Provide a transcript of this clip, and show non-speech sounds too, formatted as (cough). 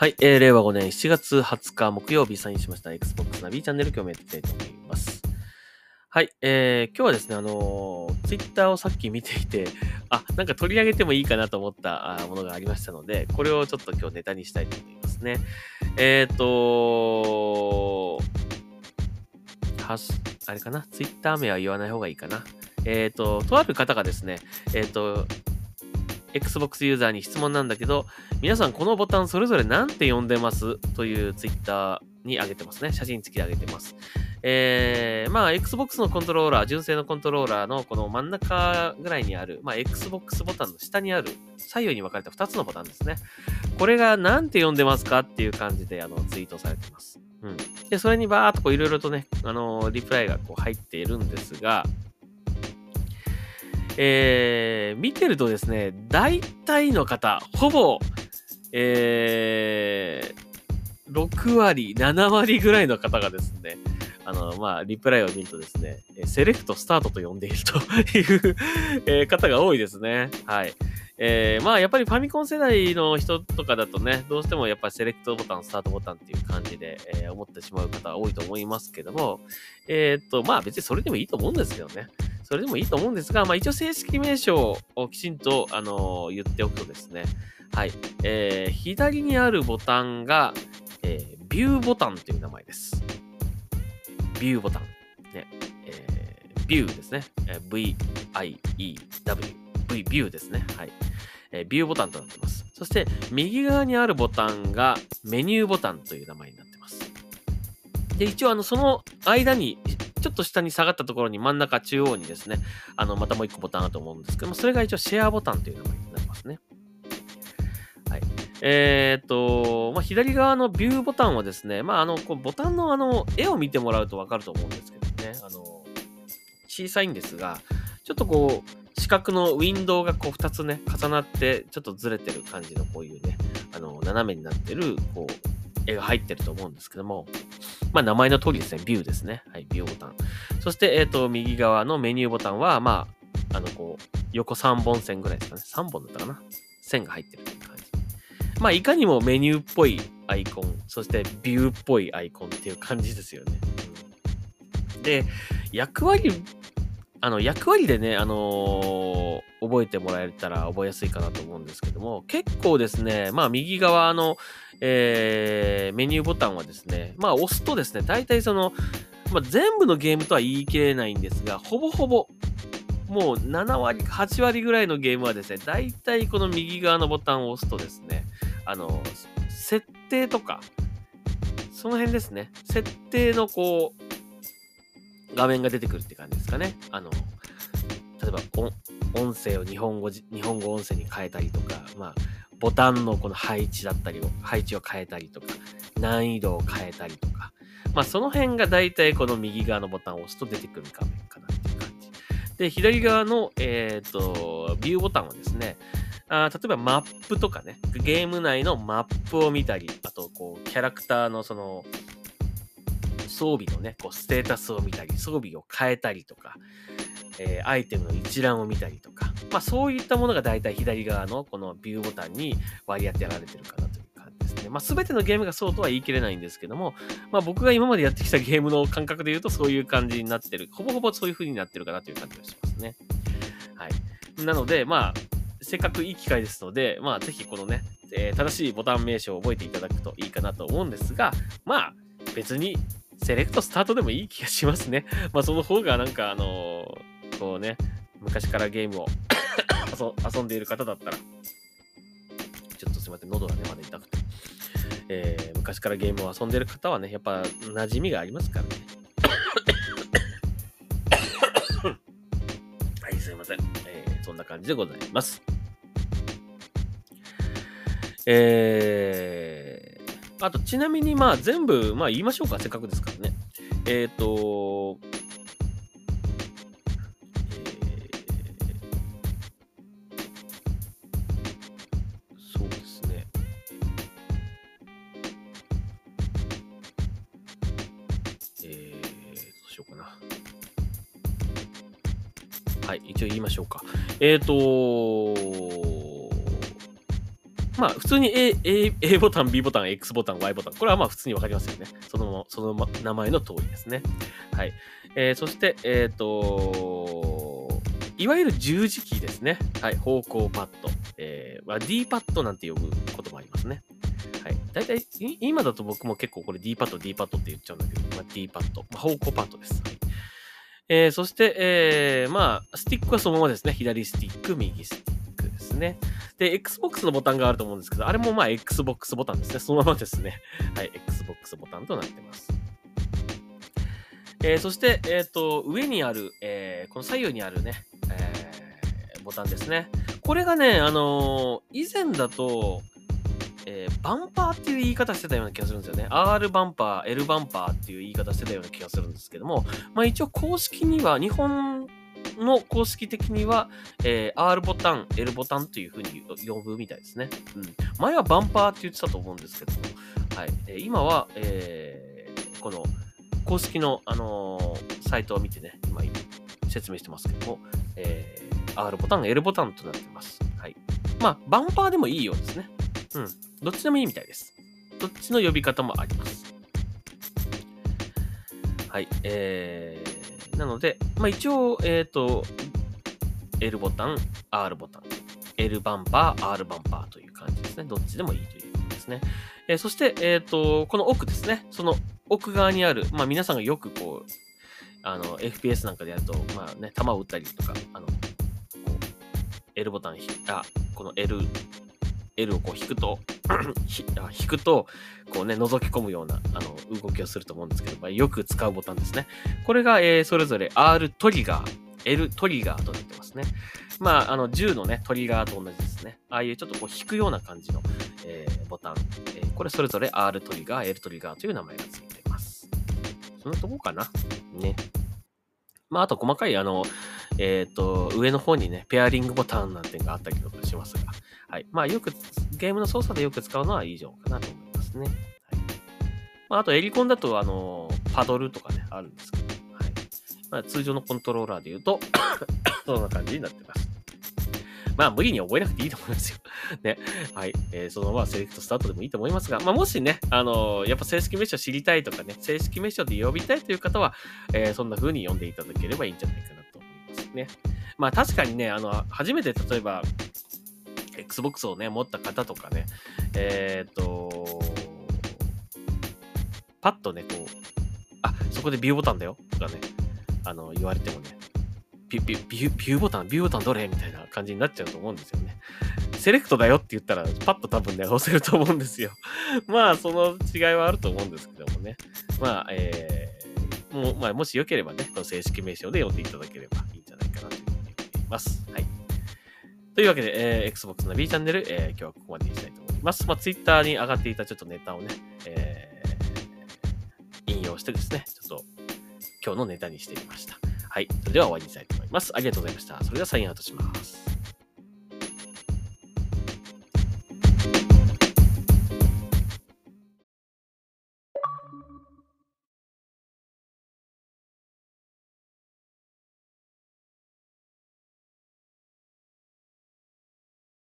はい、えー、令和5年7月20日木曜日サインしました Xbox ナビチャンネル今日もやっていきたいと思います。はい、えー、今日はですね、あのー、Twitter をさっき見ていて、あ、なんか取り上げてもいいかなと思ったものがありましたので、これをちょっと今日ネタにしたいと思いますね。えっ、ー、とはし、あれかな ?Twitter 名は言わない方がいいかな？えっ、ー、と、とある方がですね、えっ、と、Xbox ユーザーに質問なんだけど、皆さんこのボタンそれぞれ何て呼んでます？というツイッターに上げてますね。写真付きで上げてます。えー、まあ、Xbox のコントローラー、純正のコントローラーのこの真ん中ぐらいにある、まあ、Xbox ボタンの下にある、左右に分かれた2つのボタンですね。これが何て呼んでますか？っていう感じで、あの、ツイートされてます。うん。で、それにバーっとこういろいろとね、あの、リプライがこう入っているんですが、えー、見てるとですね、大体の方、ほぼ、えー、6割、7割ぐらいの方がですね、あの、まあ、リプライを見るとですね、セレクトスタートと呼んでいるというえ、方が多いですね。はい。えー、まあ、やっぱりファミコン世代の人とかだとね、どうしてもやっぱりセレクトボタン、スタートボタンっていう感じで、えー、思ってしまう方が多いと思いますけども、えー、っと、まあ別にそれでもいいと思うんですけどね。それでもいいと思うんですが、まあ一応正式名称をきちんと、あの、言っておくとですね、はい、えー、左にあるボタンが、えー、ビューボタンという名前です。ビューボタン。ね、えー、ビューですねえ。V-I-E-W。V、ビューですね。はい。えー、ビューボタンとなってます。そして、右側にあるボタンがメニューボタンという名前になってます。で、一応、あの、その間にちょっと下に下がったところに真ん中中央にですね、あの、またもう一個ボタンあると思うんですけども、それが一応シェアボタンという名前になりますね。はい。えー、っと、まあ、左側のビューボタンはですね、まあ、あの、こボタンのあの、絵を見てもらうとわかると思うんですけどね、あの、小さいんですが、ちょっとこう、四角のウィンドウがこう2つね、重なって、ちょっとずれてる感じのこういうね、あの、斜めになってる、こう、絵が入ってると思うんですけども、まあ、名前の通りですね。ビューですね。はい、ビューボタン。そして、えっ、ー、と、右側のメニューボタンは、まあ、あの、こう、横3本線ぐらいですかね。3本だったかな。線が入ってるっていう感じ。まあ、いかにもメニューっぽいアイコン、そしてビューっぽいアイコンっていう感じですよね。で、役割、あの、役割でね、あのー、覚えてもらえたら覚えやすいかなと思うんですけども、結構ですね、まあ、右側の、えー、メニューボタンはですね、まあ押すとですね、大体その、まあ、全部のゲームとは言い切れないんですが、ほぼほぼ、もう7割、8割ぐらいのゲームはですね、大体この右側のボタンを押すとですね、あの、設定とか、その辺ですね、設定のこう、画面が出てくるって感じですかね。あの、例えば音声を日本語、日本語音声に変えたりとか、まあ、ボタンのこの配置だったりを、配置を変えたりとか、難易度を変えたりとか、まあその辺が大体この右側のボタンを押すと出てくる画面かなっていう感じ。で、左側の、えっ、ー、と、ビューボタンはですね、あ例えばマップとかね、ゲーム内のマップを見たり、あと、こう、キャラクターのその、装備のね、こう、ステータスを見たり、装備を変えたりとか、えー、アイテムの一覧を見たりとか、まあそういったものが大体左側のこのビューボタンに割り当てられてるかなという感じですね。まあ全てのゲームがそうとは言い切れないんですけども、まあ僕が今までやってきたゲームの感覚で言うとそういう感じになってる、ほぼほぼそういう風になってるかなという感じがしますね。はい。なので、まあ、せっかくいい機会ですので、まあぜひこのね、えー、正しいボタン名称を覚えていただくといいかなと思うんですが、まあ別にセレクトスタートでもいい気がしますね。(laughs) まあその方がなんかあのーこうね、昔からゲームを (coughs) 遊んでいる方だったら、ちょっとすいません、喉がね、まだ痛くて。えー、昔からゲームを遊んでいる方はね、やっぱ馴染みがありますからね。(coughs) はい、すいません。えー、そんな感じでございます。えー、あと、ちなみに、まあ、全部、まあ、言いましょうか、せっかくですからね。えっ、ー、と、はい、一応言いましょうか。えっ、ー、とまあ、普通に A, A, A ボタン、B ボタン、X ボタン、Y ボタン。これはまあ普通にわかりますよね。その、その名前の通りですね。はい。えー、そして、えっ、ー、と、いわゆる十字キーですね。はい。方向パッド。えー、まあ、D パッドなんて呼ぶこともありますね。はい。大体、今だと僕も結構これ D パッド、D パッドって言っちゃうんだけど、まあ、D パッド。まあ、方向パッドです。はい。えー、そして、えー、まあ、スティックはそのままですね。左スティック、右スティックね。で、Xbox のボタンがあると思うんですけど、あれもまあ Xbox ボタンですね。そのままですね。(laughs) はい、Xbox ボタンとなってます。えー、そして、えっ、ー、と、上にある、えー、この左右にあるね、えー、ボタンですね。これがね、あのー、以前だと、えー、バンパーっていう言い方してたような気がするんですよね。R バンパー、L バンパーっていう言い方してたような気がするんですけども、まあ一応公式には日本の公式的には、えー、R ボタン、L ボタンというふうに呼ぶみたいですね。うん。前はバンパーって言ってたと思うんですけども、はい。えー、今は、えー、この公式の、あのー、サイトを見てね、今説明してますけども、えー、R ボタン、L ボタンとなってます。はい。まあ、バンパーでもいいようですね。うん。どっちでもいいみたいです。どっちの呼び方もあります。はい。えー、なので、まあ、一応、えっ、ー、と、L ボタン、R ボタン、L バンパー、R バンパーという感じですね。どっちでもいいということですね。えー、そして、えっ、ー、と、この奥ですね。その奥側にある、まあ、皆さんがよくこう、あの、FPS なんかでやると、まあね、弾を撃ったりとか、あの、こう、L ボタン、あ、この L、L をこう引くと (coughs) 引くと、こうね、覗き込むような、あの、動きをすると思うんですけど、まあ、よく使うボタンですね。これが、えー、それぞれ R トリガー、L トリガーとなってますね。まあ、あの、銃のね、トリガーと同じですね。ああいうちょっとこう引くような感じの、えー、ボタン、えー、これそれぞれ R トリガー、L トリガーという名前がついています。そのとこかな？ね。まあ、あと細かい、あの、えっ、ー、と、上の方にね、ペアリングボタンなんていうのがあったりとかしますが、はい。まあ、よく、ゲームの操作でよく使うのは以上かなと思いますね。はい。まあ、あと、エリコンだと、あの、パドルとかね、あるんですけど、はい。まあ、通常のコントローラーで言うと (coughs) そんな感じになってます。まあ、無理に覚えなくていいと思いますよ。(laughs) ね。はい。えー、そのままセレクトスタートでもいいと思いますが、まあ、もしね、あのー、やっぱ正式名称知りたいとかね、正式名称で呼びたいという方は、えー、そんな風に呼んでいただければいいんじゃないかなと思いますね。まあ、確かにね、あの、初めて例えば、Xbox をね、持った方とかね、えっ、と、パッとね、こう、あ、そこでビューボタンだよとかね、あの、言われてもね、ビュビュビュビューボタン、ビューボタンどれみたいな感じになっちゃうと思うんですよね。セレクトだよって言ったら、パッと多分ね、押せると思うんですよ。(laughs) まあ、その違いはあると思うんですけどもね。まあ、えー、もまあ、もしよければね、この正式名称で呼んでいただければいいんじゃないかなというふうに思います。はい。というわけで、えー、Xbox の B チャンネル、えー、今日はここまでにしたいと思います。まあ、Twitter に上がっていたちょっとネタをね、えー、引用してですね、ちょっと今日のネタにしてみました。はい。それでは終わりにしたいと思います。ありがとうございました。それではサインアウトします。